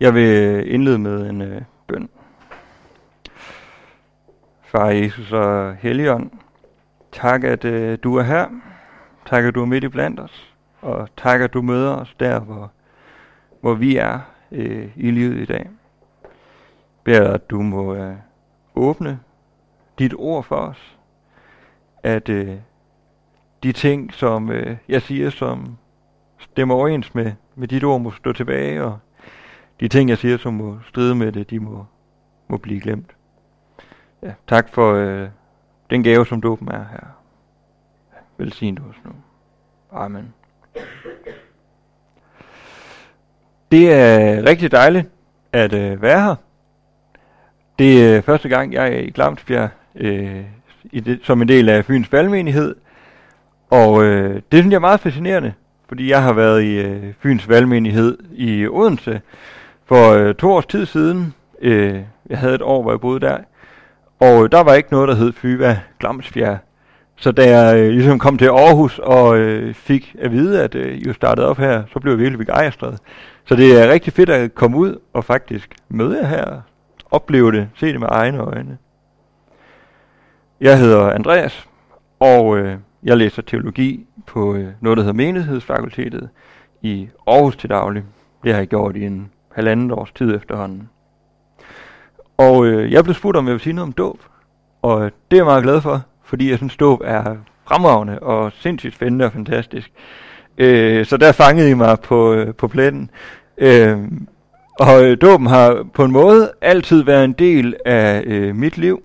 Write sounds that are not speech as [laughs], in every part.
Jeg vil indlede med en øh, bøn. Far Jesus og Helligånd, tak at øh, du er her. Tak at du er midt i blandt os. Og tak at du møder os der, hvor, hvor vi er øh, i livet i dag. Beder at du må øh, åbne dit ord for os. At øh, de ting, som øh, jeg siger, som stemmer overens med, med dit ord, må stå tilbage, og de ting, jeg siger, som må stride med det, de må, må blive glemt. Ja, tak for øh, den gave, som dåben er her. Velsign du os nu. Amen. Det er rigtig dejligt at øh, være her. Det er første gang, jeg er i Glamsbjerg øh, i det, som en del af Fyns Valgmenighed. Og øh, det synes jeg er meget fascinerende, fordi jeg har været i øh, Fyns Valgmenighed i Odense for øh, to års tid siden. Øh, jeg havde et år, hvor jeg boede der. Og øh, der var ikke noget, der hed Fyva Glamsfjær. Så da jeg øh, ligesom kom til Aarhus og øh, fik at vide, at øh, I startede op her, så blev jeg virkelig begejstret. Så det er rigtig fedt at komme ud og faktisk møde jer her, opleve det, se det med egne øjne. Jeg hedder Andreas, og øh, jeg læser teologi på øh, noget, der hedder Menighedsfakultetet i Aarhus til daglig. Det har jeg gjort i en halvandet års tid efterhånden. Og øh, jeg blev spurgt, om jeg vil sige noget om dåb. Og øh, det er jeg meget glad for, fordi jeg synes, dåb er fremragende og sindssygt spændende og fantastisk. Øh, så der fangede I mig på, øh, på pletten. Øh, og øh, dåben har på en måde altid været en del af øh, mit liv.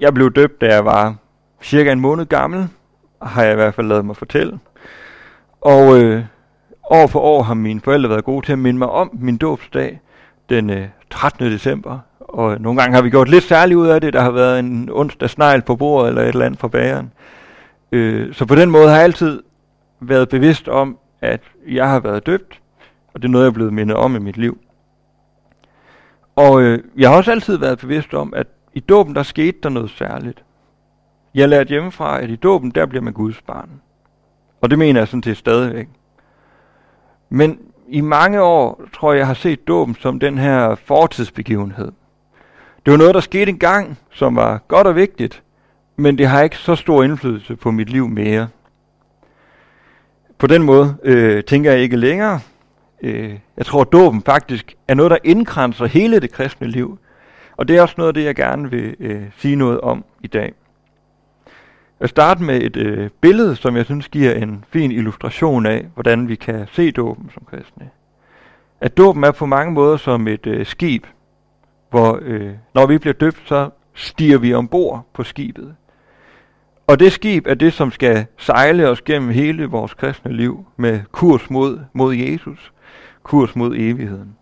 Jeg blev døbt, da jeg var cirka en måned gammel, har jeg i hvert fald lavet mig fortælle. Og øh, år for år har mine forældre været gode til at minde mig om min dåbsdag den øh, 13. december. Og øh, nogle gange har vi gjort lidt særligt ud af det. Der har været en onsdag snegl på bordet eller et eller andet fra bageren. Øh, så på den måde har jeg altid været bevidst om, at jeg har været døbt. Og det er noget, jeg er blevet mindet om i mit liv. Og øh, jeg har også altid været bevidst om, at i dåben, der skete der noget særligt. Jeg lærte hjemmefra, at i dåben, der bliver man Guds barn. Og det mener jeg sådan til stadigvæk. Men i mange år tror jeg, jeg har set dåben som den her fortidsbegivenhed. Det var noget, der skete en gang, som var godt og vigtigt, men det har ikke så stor indflydelse på mit liv mere. På den måde øh, tænker jeg ikke længere. Øh, jeg tror, at dåben faktisk er noget, der indkranser hele det kristne liv. Og det er også noget af det, jeg gerne vil øh, sige noget om i dag. Jeg starter med et øh, billede, som jeg synes giver en fin illustration af, hvordan vi kan se dåben som kristne. At dåben er på mange måder som et øh, skib, hvor øh, når vi bliver døbt, så stiger vi ombord på skibet. Og det skib er det, som skal sejle os gennem hele vores kristne liv med kurs mod, mod Jesus, kurs mod evigheden.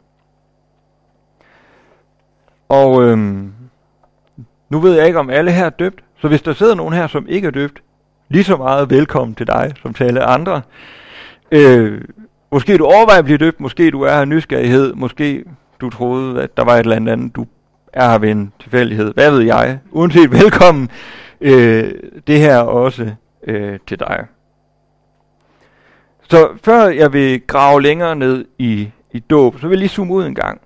Og øhm, nu ved jeg ikke, om alle her er døbt, så hvis der sidder nogen her, som ikke er døbt, lige så meget velkommen til dig, som til alle andre. Øh, måske du overvejer at blive døbt, måske du er her nysgerrighed, måske du troede, at der var et eller andet, du er her ved en tilfældighed. Hvad ved jeg? Uanset velkommen, øh, det her også øh, til dig. Så før jeg vil grave længere ned i, i dåb, så vil jeg lige zoome ud en gang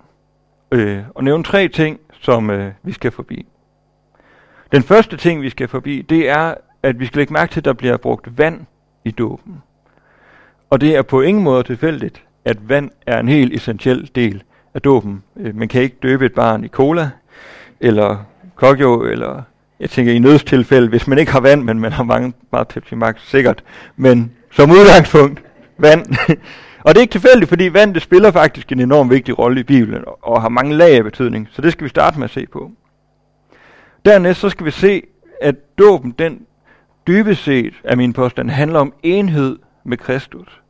øh, og nævne tre ting, som øh, vi skal forbi. Den første ting, vi skal forbi, det er, at vi skal lægge mærke til, at der bliver brugt vand i dåben. Og det er på ingen måde tilfældigt, at vand er en helt essentiel del af dåben. Øh, man kan ikke døbe et barn i cola, eller kokjo, eller jeg tænker i nødstilfælde, hvis man ikke har vand, men man har mange, meget Pepsi Max, sikkert. Men som udgangspunkt, vand. [laughs] og det er ikke tilfældigt, fordi vand det spiller faktisk en enorm vigtig rolle i Bibelen, og har mange lag af betydning. Så det skal vi starte med at se på. Dernæst så skal vi se, at dåben, den dybest set af min påstand, handler om enhed med Kristus.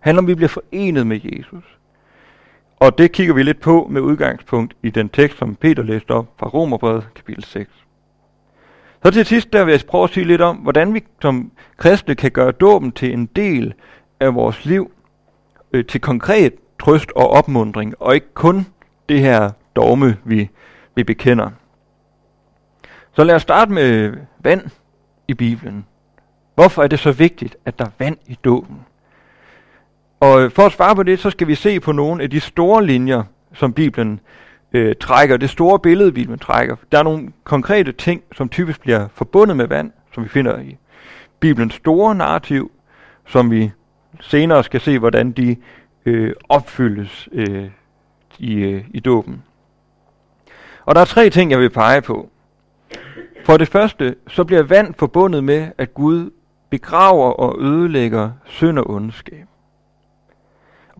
Handler om, at vi bliver forenet med Jesus. Og det kigger vi lidt på med udgangspunkt i den tekst, som Peter læste op fra Romerbrevet kapitel 6. Så til sidst der vil jeg prøve at sige lidt om, hvordan vi som kristne kan gøre dåben til en del af vores liv, øh, til konkret trøst og opmundring, og ikke kun det her dogme, vi, vi bekender. Så lad os starte med vand i Bibelen. Hvorfor er det så vigtigt, at der er vand i dåben? Og øh, for at svare på det, så skal vi se på nogle af de store linjer, som Bibelen øh, trækker, det store billede, Bibelen trækker. Der er nogle konkrete ting, som typisk bliver forbundet med vand, som vi finder i Bibelens store narrativ, som vi senere skal se, hvordan de øh, opfyldes øh, i, øh, i dåben. Og der er tre ting, jeg vil pege på. For det første, så bliver vand forbundet med, at Gud begraver og ødelægger synd og ondskab.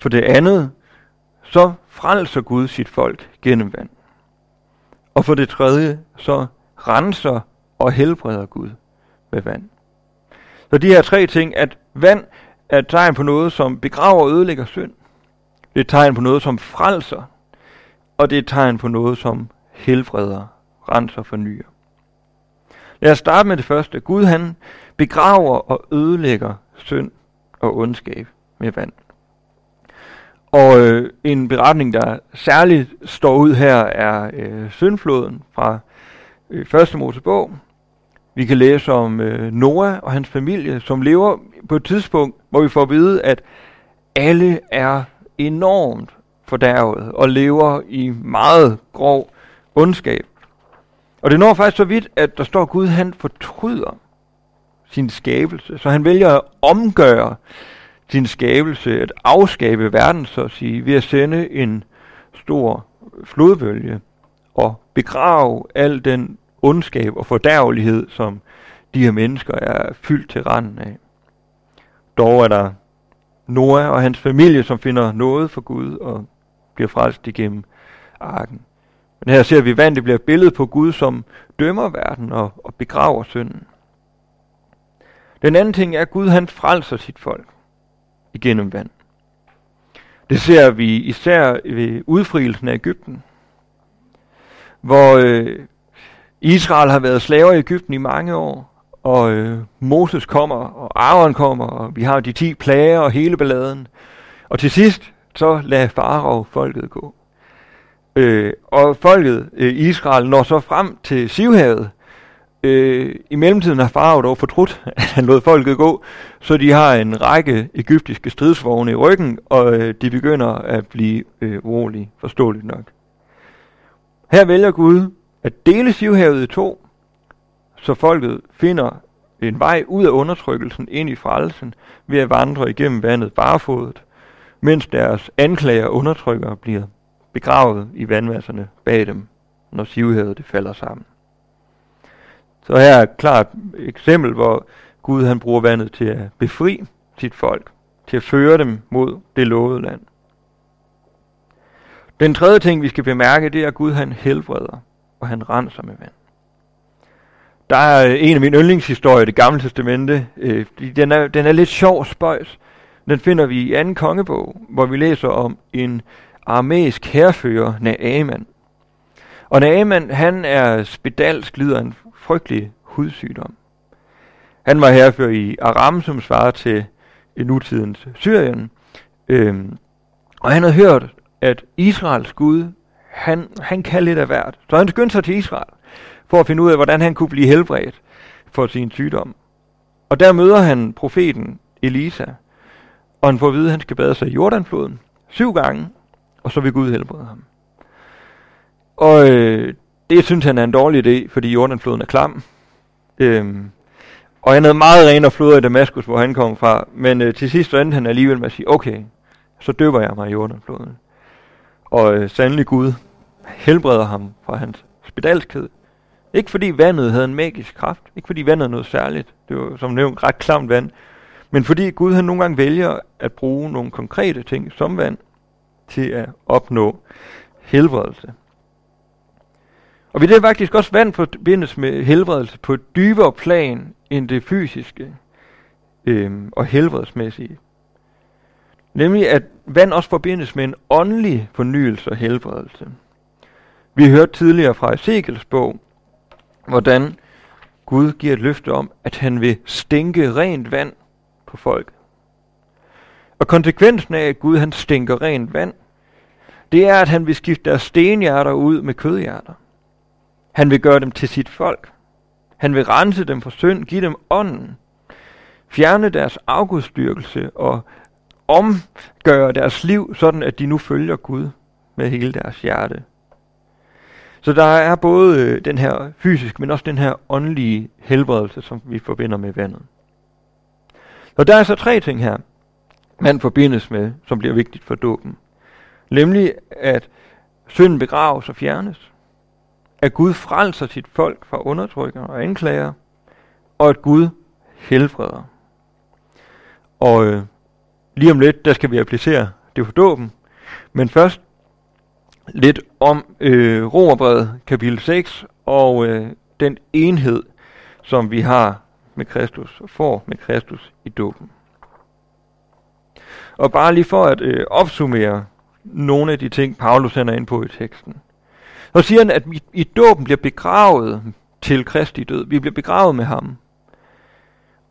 For det andet, så frelser Gud sit folk gennem vand. Og for det tredje, så renser og helbreder Gud med vand. Så de her tre ting, at vand er et tegn på noget, som begraver og ødelægger synd. Det er et tegn på noget, som frelser. Og det er et tegn på noget, som helbreder, renser og fornyer. Lad os starte med det første. Gud han begraver og ødelægger synd og ondskab med vand. Og øh, en beretning, der særligt står ud her, er øh, syndfloden fra øh, første Mosebog. Vi kan læse om øh, Noah og hans familie, som lever på et tidspunkt, hvor vi får at vide, at alle er enormt fordærvet og lever i meget grov ondskab. Og det når faktisk så vidt, at der står, at Gud han fortryder sin skabelse, så han vælger at omgøre sin skabelse, at afskabe verden, så at sige, ved at sende en stor flodbølge og begrave al den ondskab og fordærvelighed, som de her mennesker er fyldt til randen af. Dog er der Noah og hans familie, som finder noget for Gud og bliver frelst igennem arken. Men her ser vi, vand det bliver billedet på Gud, som dømmer verden og, og begraver synden. Den anden ting er, at Gud han frelser sit folk igennem vand. Det ser vi især ved udfrielsen af Ægypten, hvor øh, Israel har været slaver i Ægypten i mange år, og øh, Moses kommer, og Aaron kommer, og vi har de ti plager og hele balladen. Og til sidst, så lader Farao folket gå. Øh, og folket, øh, Israel, når så frem til Sivhavet. Øh, I mellemtiden har Farao dog fortrudt, [laughs] at han lod folket gå, så de har en række egyptiske stridsvogne i ryggen, og øh, de begynder at blive øh, urolige, forståeligt nok. Her vælger Gud at dele Sivhavet i to, så folket finder en vej ud af undertrykkelsen ind i frelsen ved at vandre igennem vandet barefodet, mens deres anklager og undertrykkere bliver begravet i vandmasserne bag dem, når sivhavet det falder sammen. Så her er et klart eksempel, hvor Gud han bruger vandet til at befri sit folk, til at føre dem mod det lovede land. Den tredje ting, vi skal bemærke, det er, at Gud han helbreder, og han renser med vand. Der er en af mine yndlingshistorier i det gamle testamente. Øh, den, er, den er lidt sjov spøjs. Den finder vi i anden kongebog, hvor vi læser om en armæisk herfører, Naaman. Og Naaman, han er spedalsk, lider en frygtelig hudsygdom. Han var herfører i Aram, som svarer til nutidens Syrien. Øhm, og han havde hørt, at Israels Gud, han, han kan lidt af hvert. Så han skyndte sig til Israel, for at finde ud af, hvordan han kunne blive helbredt for sin sygdom. Og der møder han profeten Elisa, og han får at vide, at han skal bade sig i Jordanfloden syv gange, og så vil Gud helbrede ham. Og øh, det synes han er en dårlig idé, fordi Jordanfloden er klam. Øhm, og han havde meget renere floder i Damaskus, hvor han kom fra. Men øh, til sidst endte han alligevel med at sige, okay, så døber jeg mig i Jordanfloden. Og øh, sandelig Gud helbreder ham fra hans spedalskhed. Ikke fordi vandet havde en magisk kraft. Ikke fordi vandet er noget særligt. Det var som nævnt ret klamt vand. Men fordi Gud han nogle gange vælger at bruge nogle konkrete ting som vand til at opnå helbredelse. Og vi det faktisk også vand forbindes med helbredelse på et dybere plan end det fysiske øhm, og helbredsmæssige. Nemlig at vand også forbindes med en åndelig fornyelse og helbredelse. Vi hørte tidligere fra Ezekiels bog, hvordan Gud giver et løfte om, at han vil stænke rent vand på folk. Og konsekvensen af, at Gud han stinker rent vand, det er, at han vil skifte deres stenhjerter ud med kødhjerter. Han vil gøre dem til sit folk. Han vil rense dem for synd, give dem ånden, fjerne deres afgudstyrkelse og omgøre deres liv, sådan at de nu følger Gud med hele deres hjerte. Så der er både øh, den her fysiske, men også den her åndelige helbredelse, som vi forbinder med vandet. Og der er så tre ting her, man forbindes med, som bliver vigtigt for dåben. Nemlig, at synden begraves og fjernes. At Gud frelser sit folk fra undertrykker og anklager. Og at Gud helbreder. Og øh, lige om lidt, der skal vi applicere det for dåben. Men først lidt om øh, Romerbrevet kapitel 6 og øh, den enhed, som vi har med Kristus og får med Kristus i dåben. Og bare lige for at øh, opsummere nogle af de ting, Paulus sender ind på i teksten. Så siger han, at vi i dåben bliver begravet til Kristi død. Vi bliver begravet med ham.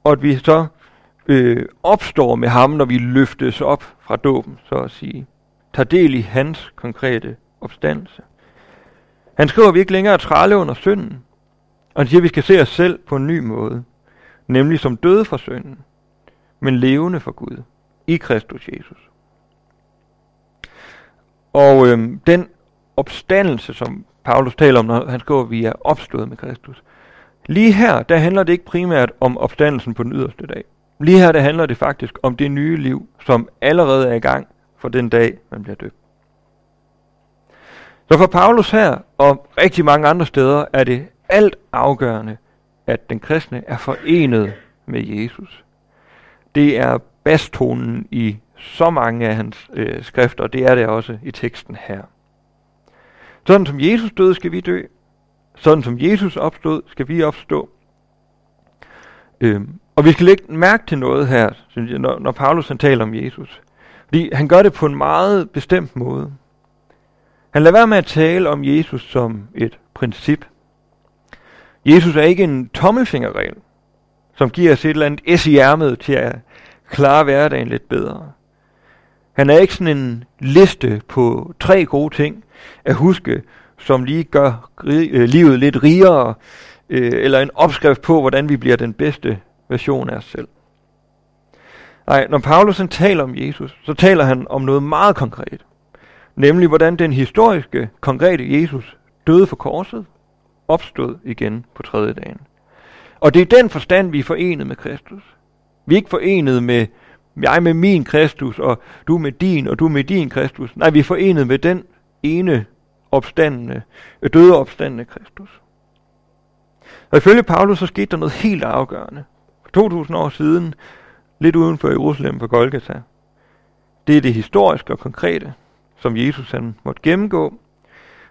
Og at vi så øh, opstår med ham, når vi løftes op fra dåben, så at sige. Tager del i hans konkrete opstandelse. Han skriver, at vi ikke længere trælle under synden. Og han siger, at vi skal se os selv på en ny måde. Nemlig som døde for synden, men levende for Gud i Kristus Jesus. Og øhm, den opstandelse, som Paulus taler om, når han skriver, at vi er opstået med Kristus. Lige her, der handler det ikke primært om opstandelsen på den yderste dag. Lige her, der handler det faktisk om det nye liv, som allerede er i gang for den dag, man bliver døbt. Så for Paulus her, og rigtig mange andre steder, er det alt afgørende, at den kristne er forenet med Jesus. Det er bastonen i så mange af hans øh, skrifter, og det er det også i teksten her. Sådan som Jesus døde, skal vi dø. Sådan som Jesus opstod, skal vi opstå. Øhm, og vi skal lægge mærke til noget her, synes jeg, når, når Paulus han taler om Jesus. Fordi han gør det på en meget bestemt måde. Han lader være med at tale om Jesus som et princip. Jesus er ikke en tommelfingerregel, som giver os et eller andet S i ærmet til at klare hverdagen lidt bedre. Han er ikke sådan en liste på tre gode ting at huske, som lige gør øh, livet lidt rigere, øh, eller en opskrift på, hvordan vi bliver den bedste version af os selv. Nej, når Paulus han taler om Jesus, så taler han om noget meget konkret. Nemlig, hvordan den historiske, konkrete Jesus døde for korset, opstod igen på tredje dagen. Og det er den forstand, vi er forenet med Kristus. Vi er ikke forenet med jeg med min Kristus, og du med din, og du med din Kristus. Nej, vi er forenet med den ene opstandende, øh, døde opstandende Kristus. Og ifølge Paulus, så skete der noget helt afgørende. For 2000 år siden, lidt uden for Jerusalem på Golgata. Det er det historiske og konkrete, som Jesus han måtte gennemgå,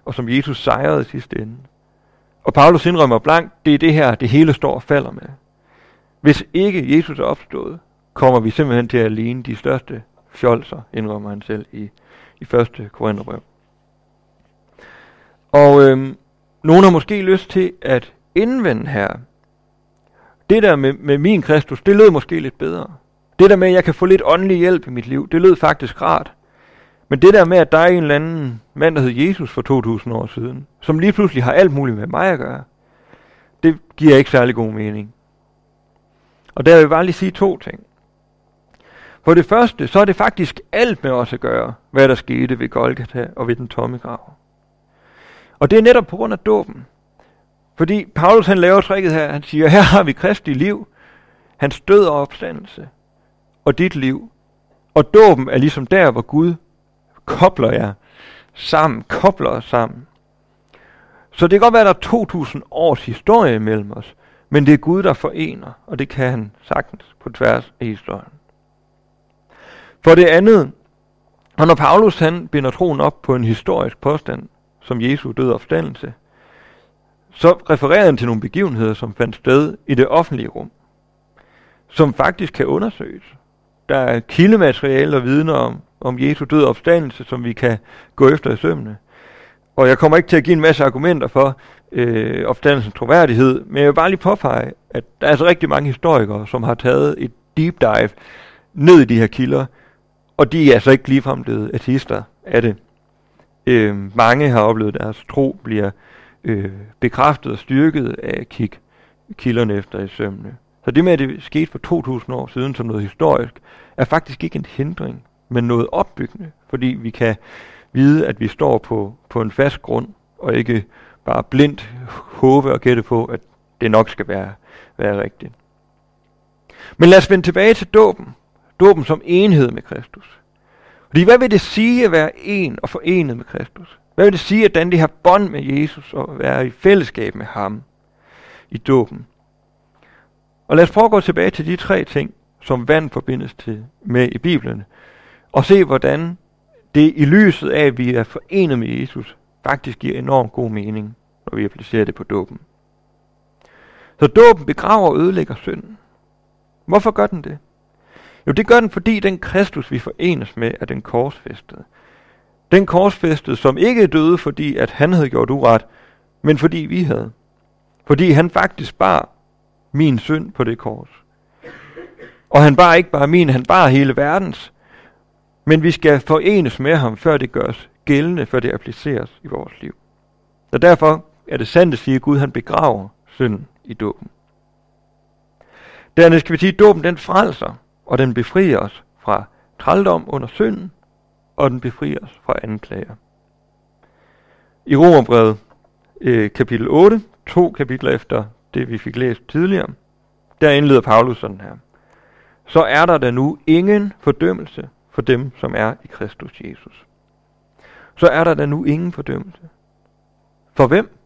og som Jesus sejrede i sidste ende. Og Paulus indrømmer blankt, det er det her, det hele står og falder med. Hvis ikke Jesus er opstået, kommer vi simpelthen til at ligne de største fjolser, indrømmer han selv i, i første Korintherbrev. Og øhm, nogen har måske lyst til at indvende her. Det der med, med min Kristus, det lød måske lidt bedre. Det der med, at jeg kan få lidt åndelig hjælp i mit liv, det lød faktisk rart. Men det der med, at der er en eller anden mand, der hed Jesus for 2000 år siden, som lige pludselig har alt muligt med mig at gøre, det giver ikke særlig god mening. Og der vil jeg bare lige sige to ting. For det første, så er det faktisk alt med os at gøre, hvad der skete ved Golgata og ved den tomme grav. Og det er netop på grund af dåben. Fordi Paulus han laver tricket her, han siger, her har vi Kristi liv, hans død og opstandelse, og dit liv. Og dåben er ligesom der, hvor Gud kobler jer sammen, kobler os sammen. Så det kan godt være, at der er 2000 års historie mellem os, men det er Gud, der forener, og det kan han sagtens på tværs af historien. For det andet, og når Paulus han binder troen op på en historisk påstand, som Jesu død opstandelse, så refererer han til nogle begivenheder, som fandt sted i det offentlige rum, som faktisk kan undersøges. Der er kildemateriale og vidner om, om Jesu død opstandelse, som vi kan gå efter i sømne. Og jeg kommer ikke til at give en masse argumenter for øh, opstandelsens troværdighed, men jeg vil bare lige påpege, at der er altså rigtig mange historikere, som har taget et deep dive ned i de her kilder, og de er altså ikke ligefrem blevet ateister af det. Øh, mange har oplevet, at deres tro bliver øh, bekræftet og styrket af at kigge kilderne efter i sømne. Så det med, at det skete for 2000 år siden som noget historisk, er faktisk ikke en hindring, men noget opbyggende, fordi vi kan vide, at vi står på, på en fast grund, og ikke bare blindt håbe og gætte på, at det nok skal være, være rigtigt. Men lad os vende tilbage til dåben. Dåben som enhed med Kristus. Fordi hvad vil det sige at være en og forenet med Kristus? Hvad vil det sige at danne det her bånd med Jesus og være i fællesskab med ham i dåben? Og lad os prøve at gå tilbage til de tre ting, som vand forbindes til med i Bibelen, og se hvordan det i lyset af, at vi er forenet med Jesus, faktisk giver enormt god mening, når vi applicerer det på dåben. Så dåben begraver og ødelægger synden. Hvorfor gør den det? Jo, det gør den, fordi den Kristus, vi forenes med, er den korsfæstede. Den korsfæstede, som ikke døde, fordi at han havde gjort uret, men fordi vi havde. Fordi han faktisk bar min synd på det kors. Og han bar ikke bare min, han bar hele verdens. Men vi skal forenes med ham, før det gøres gældende, før det appliceres i vores liv. Og derfor er det sandt at sige, at Gud han begraver synden i dåben. Dernæst skal vi sige, at dåben den frelser, og den befrier os fra trældom under synden, og den befrier os fra anklager. I Romerbrevet øh, kapitel 8, to kapitler efter det, vi fik læst tidligere, der indleder Paulus sådan her. Så er der da nu ingen fordømmelse for dem, som er i Kristus Jesus. Så er der da nu ingen fordømmelse. For hvem?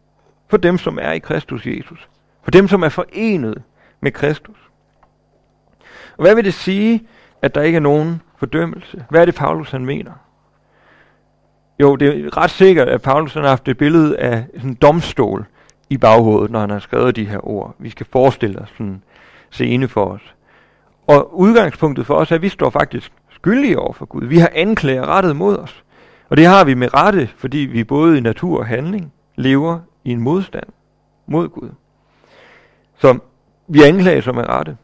For dem, som er i Kristus Jesus. For dem, som er forenet med Kristus. Og hvad vil det sige, at der ikke er nogen fordømmelse? Hvad er det, Paulus han mener? Jo, det er ret sikkert, at Paulus har haft et billede af sådan en domstol i baghovedet, når han har skrevet de her ord. Vi skal forestille os sådan en scene for os. Og udgangspunktet for os er, at vi står faktisk skyldige over for Gud. Vi har anklager rettet mod os. Og det har vi med rette, fordi vi både i natur og handling lever i en modstand mod Gud. Så vi anklager som er rette.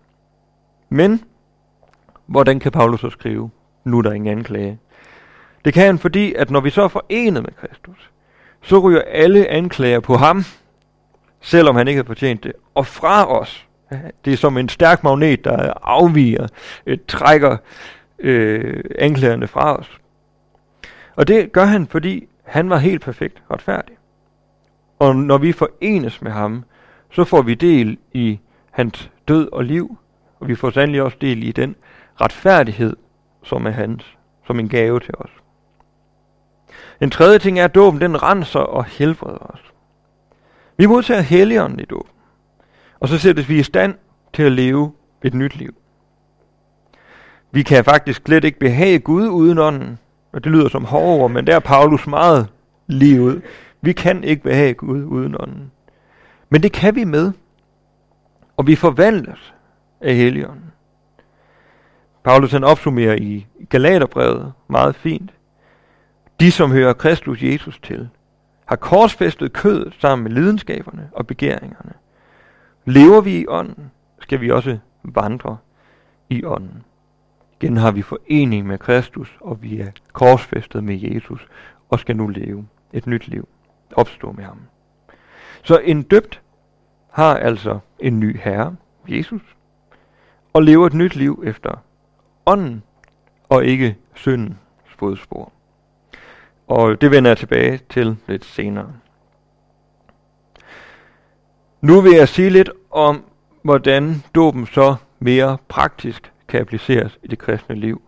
Men, hvordan kan Paulus så skrive, nu er der ingen anklage? Det kan han, fordi at når vi så er forenet med Kristus, så ryger alle anklager på ham, selvom han ikke har fortjent det, og fra os. Det er som en stærk magnet, der afviger, øh, trækker øh, anklagerne fra os. Og det gør han, fordi han var helt perfekt retfærdig. Og når vi forenes med ham, så får vi del i hans død og liv, og vi får sandelig også del i den retfærdighed, som er hans, som en gave til os. En tredje ting er, at dåben den renser og helbreder os. Vi modtager helligånden i dåben, og så sættes vi i stand til at leve et nyt liv. Vi kan faktisk slet ikke behage Gud uden ånden, og det lyder som hårde men der er Paulus meget lige ud. Vi kan ikke behage Gud uden ånden. Men det kan vi med, og vi forvandles af Helligånden. Paulus han opsummerer i Galaterbrevet meget fint. De, som hører Kristus Jesus til, har korsfæstet kødet sammen med lidenskaberne og begæringerne. Lever vi i ånden, skal vi også vandre i ånden. Igen har vi forening med Kristus, og vi er korsfæstet med Jesus, og skal nu leve et nyt liv. Opstå med ham. Så en døbt har altså en ny herre, Jesus, og lever et nyt liv efter ånden, og ikke syndens fodspor. Og det vender jeg tilbage til lidt senere. Nu vil jeg sige lidt om, hvordan dåben så mere praktisk kan appliceres i det kristne liv.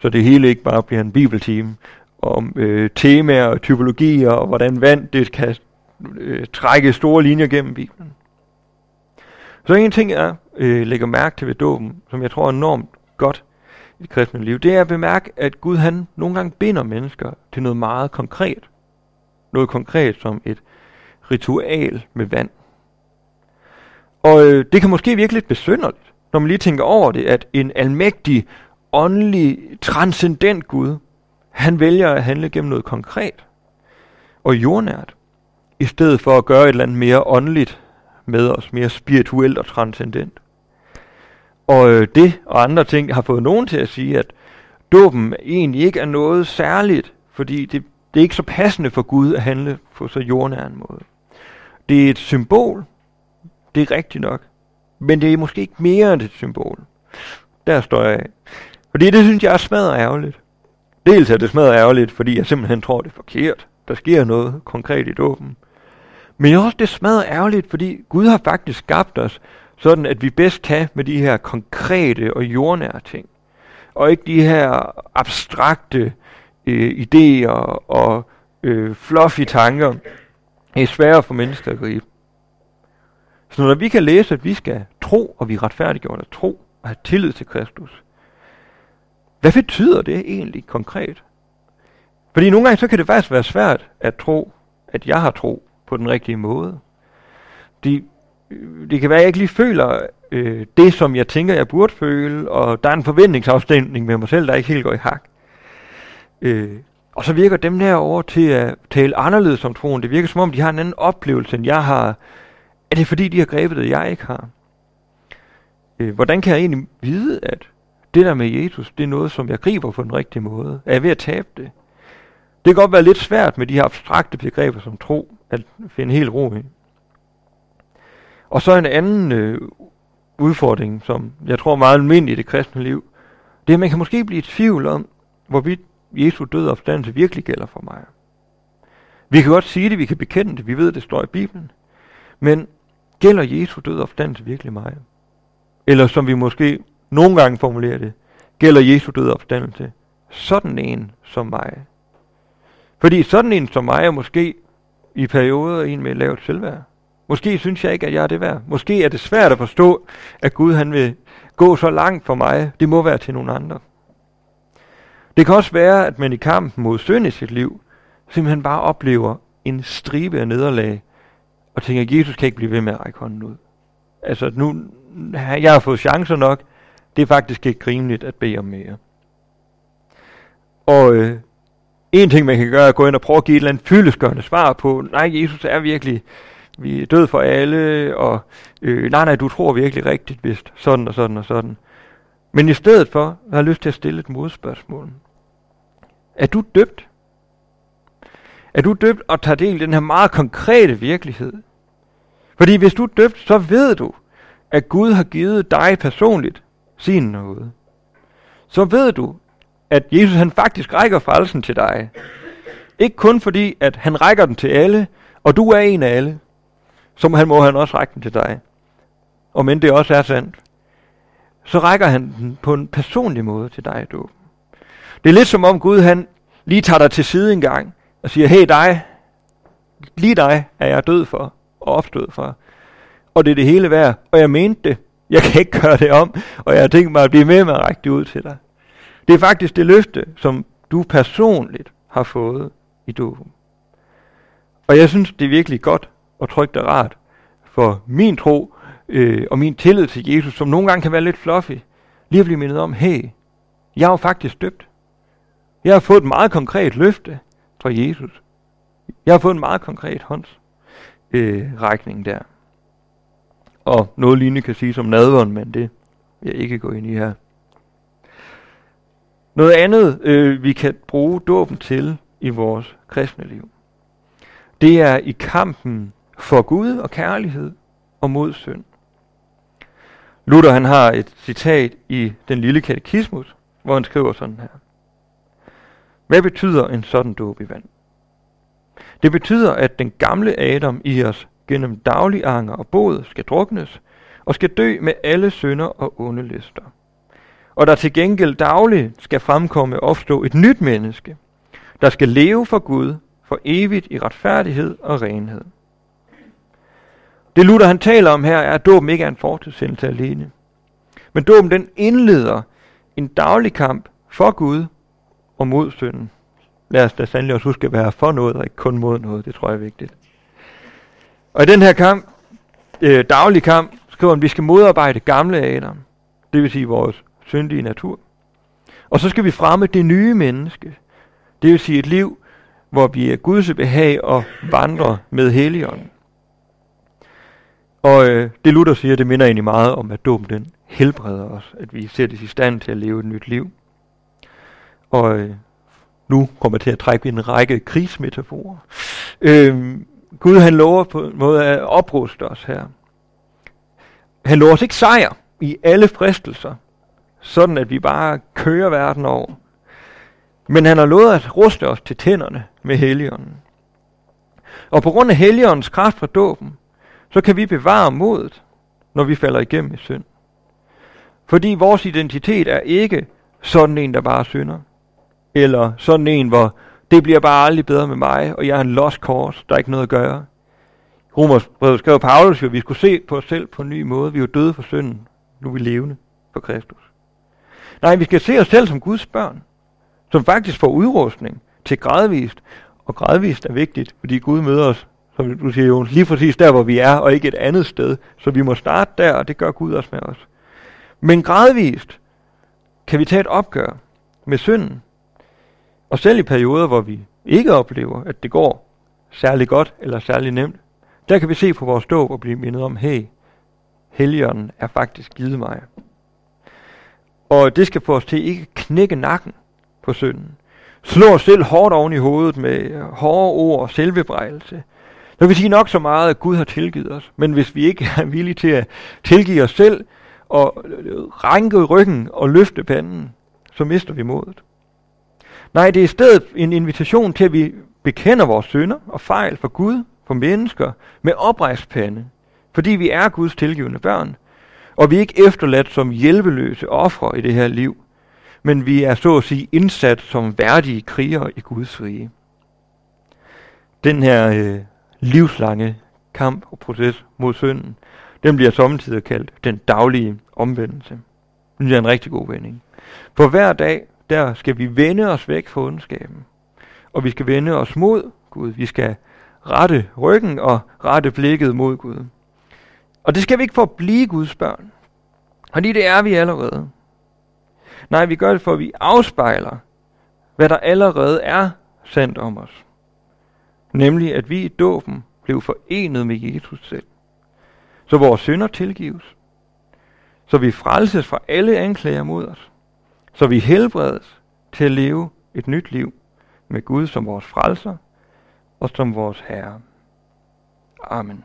Så det hele ikke bare bliver en bibeltime om øh, temaer og typologier, og hvordan vand det kan øh, trække store linjer gennem Bibelen. Så en ting, jeg øh, lægger mærke til ved dåben, som jeg tror er enormt godt i det kristne liv, det er at bemærke, at Gud han nogle gange binder mennesker til noget meget konkret. Noget konkret som et ritual med vand. Og øh, det kan måske virke lidt besynderligt, når man lige tænker over det, at en almægtig, åndelig, transcendent Gud, han vælger at handle gennem noget konkret og jordnært, i stedet for at gøre et eller andet mere åndeligt med os, mere spirituelt og transcendent. Og øh, det og andre ting har fået nogen til at sige, at dåben egentlig ikke er noget særligt, fordi det, det er ikke så passende for Gud at handle på så jordnær en måde. Det er et symbol, det er rigtigt nok, men det er måske ikke mere end et symbol. Der står jeg af. Fordi det synes jeg er smadret ærgerligt. Dels er det smadret ærgerligt, fordi jeg simpelthen tror, det er forkert. Der sker noget konkret i dåben. Men også det smadret ærgerligt, fordi Gud har faktisk skabt os, sådan at vi bedst kan med de her konkrete og jordnære ting. Og ikke de her abstrakte øh, idéer og øh, fluffy tanker. Det er svære for mennesker at gribe. Så når vi kan læse, at vi skal tro, og vi er retfærdiggjort at tro, og have tillid til Kristus, hvad betyder det egentlig konkret? Fordi nogle gange så kan det faktisk være svært at tro, at jeg har tro på den rigtige måde. De, det kan være, at jeg ikke lige føler øh, det, som jeg tænker, jeg burde føle, og der er en forventningsafstemning med mig selv, der ikke helt går i hak. Øh, og så virker dem derovre til at tale anderledes om troen. Det virker som om, de har en anden oplevelse, end jeg har. Er det fordi, de har grebet det, jeg ikke har? Øh, hvordan kan jeg egentlig vide, at det der med Jesus, det er noget, som jeg griber på den rigtige måde? Er jeg ved at tabe det? Det kan godt være lidt svært med de her abstrakte begreber som tro, at finde helt ro i. Og så en anden øh, udfordring, som jeg tror er meget almindelig i det kristne liv, det er, at man kan måske blive i tvivl om, hvorvidt Jesu død og opstandelse virkelig gælder for mig. Vi kan godt sige det, vi kan bekende det, vi ved, det står i Bibelen. Men gælder Jesu død og opstandelse virkelig mig? Eller som vi måske nogle gange formulerer det, gælder Jesu død og opstandelse sådan en som mig? Fordi sådan en som mig er måske i perioder en med lavt selvværd. Måske synes jeg ikke, at jeg er det værd. Måske er det svært at forstå, at Gud han vil gå så langt for mig. Det må være til nogle andre. Det kan også være, at man i kampen mod synd i sit liv, simpelthen bare oplever en stribe af nederlag, og tænker, at Jesus kan ikke blive ved med at række hånden ud. Altså nu, jeg har fået chancer nok, det er faktisk ikke rimeligt at bede om mere. Og øh, en ting, man kan gøre, er at gå ind og prøve at give et eller andet fyldesgørende svar på, nej, Jesus er virkelig, vi er død for alle, og øh, nej, nej, du tror virkelig rigtigt, vist, sådan og sådan og sådan. Men i stedet for, jeg lyst til at stille et modspørgsmål. Er du døbt? Er du døbt og tager del i den her meget konkrete virkelighed? Fordi hvis du er døbt, så ved du, at Gud har givet dig personligt sin noget. Så ved du, at Jesus han faktisk rækker frelsen til dig. Ikke kun fordi, at han rækker den til alle, og du er en af alle, så må han, må han også række den til dig. Og men det også er sandt, så rækker han den på en personlig måde til dig, du. Det er lidt som om Gud han lige tager dig til side en gang og siger, hey dig, lige dig er jeg død for og opstået for. Og det er det hele værd, og jeg mente det. Jeg kan ikke gøre det om, og jeg har tænkt mig at blive med med at række det ud til dig. Det er faktisk det løfte, som du personligt har fået i dåben. Og jeg synes, det er virkelig godt og trygt og rart for min tro øh, og min tillid til Jesus, som nogle gange kan være lidt fluffy, lige at blive mindet om, hey, jeg er jo faktisk døbt. Jeg har fået et meget konkret løfte fra Jesus. Jeg har fået en meget konkret håndsrækning øh, der. Og noget lignende kan sige som nadveren, men det vil jeg ikke gå ind i her. Noget andet, øh, vi kan bruge dåben til i vores kristne liv, det er i kampen for Gud og kærlighed og mod synd. Luther han har et citat i den lille katekismus, hvor han skriver sådan her. Hvad betyder en sådan dåb i vand? Det betyder, at den gamle Adam i os gennem daglig anger og båd skal druknes, og skal dø med alle synder og onde lyster. Og der til gengæld dagligt skal fremkomme og opstå et nyt menneske, der skal leve for Gud for evigt i retfærdighed og renhed. Det Luther han taler om her er, at dåben ikke er en fortidssendelse alene. Men dåben den indleder en daglig kamp for Gud og mod synden. Lad os da sandelig også huske at være for noget og ikke kun mod noget. Det tror jeg er vigtigt. Og i den her kamp, øh, daglig kamp, skriver han, at vi skal modarbejde gamle Adam. Det vil sige vores syndige natur. Og så skal vi fremme det nye menneske. Det vil sige et liv, hvor vi er Guds behag og vandrer med Helligånden. Og øh, det Luther siger, det minder egentlig meget om, at dåben den helbreder os, at vi sættes i stand til at leve et nyt liv. Og øh, nu kommer jeg til at trække en række krigsmetaforer. Øh, Gud han lover på en måde at opruste os her. Han lover os ikke sejr i alle fristelser, sådan at vi bare kører verden over. Men han har lovet at ruste os til tænderne med Helligånden. Og på grund af Helligåndens kraft fra dåben, så kan vi bevare modet, når vi falder igennem i synd. Fordi vores identitet er ikke sådan en, der bare synder. Eller sådan en, hvor det bliver bare aldrig bedre med mig, og jeg er en lost cause, der er ikke noget at gøre. Romersbrevet skrev Paulus jo, at vi skulle se på os selv på en ny måde. Vi er jo døde for synden. Nu er vi levende for Kristus. Nej, vi skal se os selv som Guds børn, som faktisk får udrustning til gradvist. Og gradvist er vigtigt, fordi Gud møder os, som du siger jo, lige præcis der, hvor vi er, og ikke et andet sted. Så vi må starte der, og det gør Gud også med os. Men gradvist kan vi tage et opgør med synden. Og selv i perioder, hvor vi ikke oplever, at det går særlig godt eller særlig nemt, der kan vi se på vores dåb og blive mindet om, hey, Helligånden er faktisk givet mig. Og det skal få os til ikke knække nakken på synden. Slå os selv hårdt oven i hovedet med hårde ord og selvbebrejelse. Så vi sige nok så meget, at Gud har tilgivet os. Men hvis vi ikke er villige til at tilgive os selv, og øh, øh, rænke ryggen og løfte panden, så mister vi modet. Nej, det er i stedet en invitation til, at vi bekender vores synder og fejl for Gud, for mennesker, med oprejst pande, fordi vi er Guds tilgivende børn, og vi er ikke efterladt som hjælpeløse ofre i det her liv, men vi er så at sige indsat som værdige krigere i Guds rige. Den her øh, livslange kamp og proces mod synden, den bliver samtidig kaldt den daglige omvendelse. Det er en rigtig god vending. For hver dag, der skal vi vende os væk fra ondskaben. Og vi skal vende os mod Gud. Vi skal rette ryggen og rette blikket mod Gud. Og det skal vi ikke for at blive Guds børn. Fordi det er vi allerede. Nej, vi gør det for, at vi afspejler, hvad der allerede er sandt om os. Nemlig, at vi i dåben blev forenet med Jesus selv. Så vores synder tilgives. Så vi frelses fra alle anklager mod os. Så vi helbredes til at leve et nyt liv med Gud som vores frelser og som vores Herre. Amen.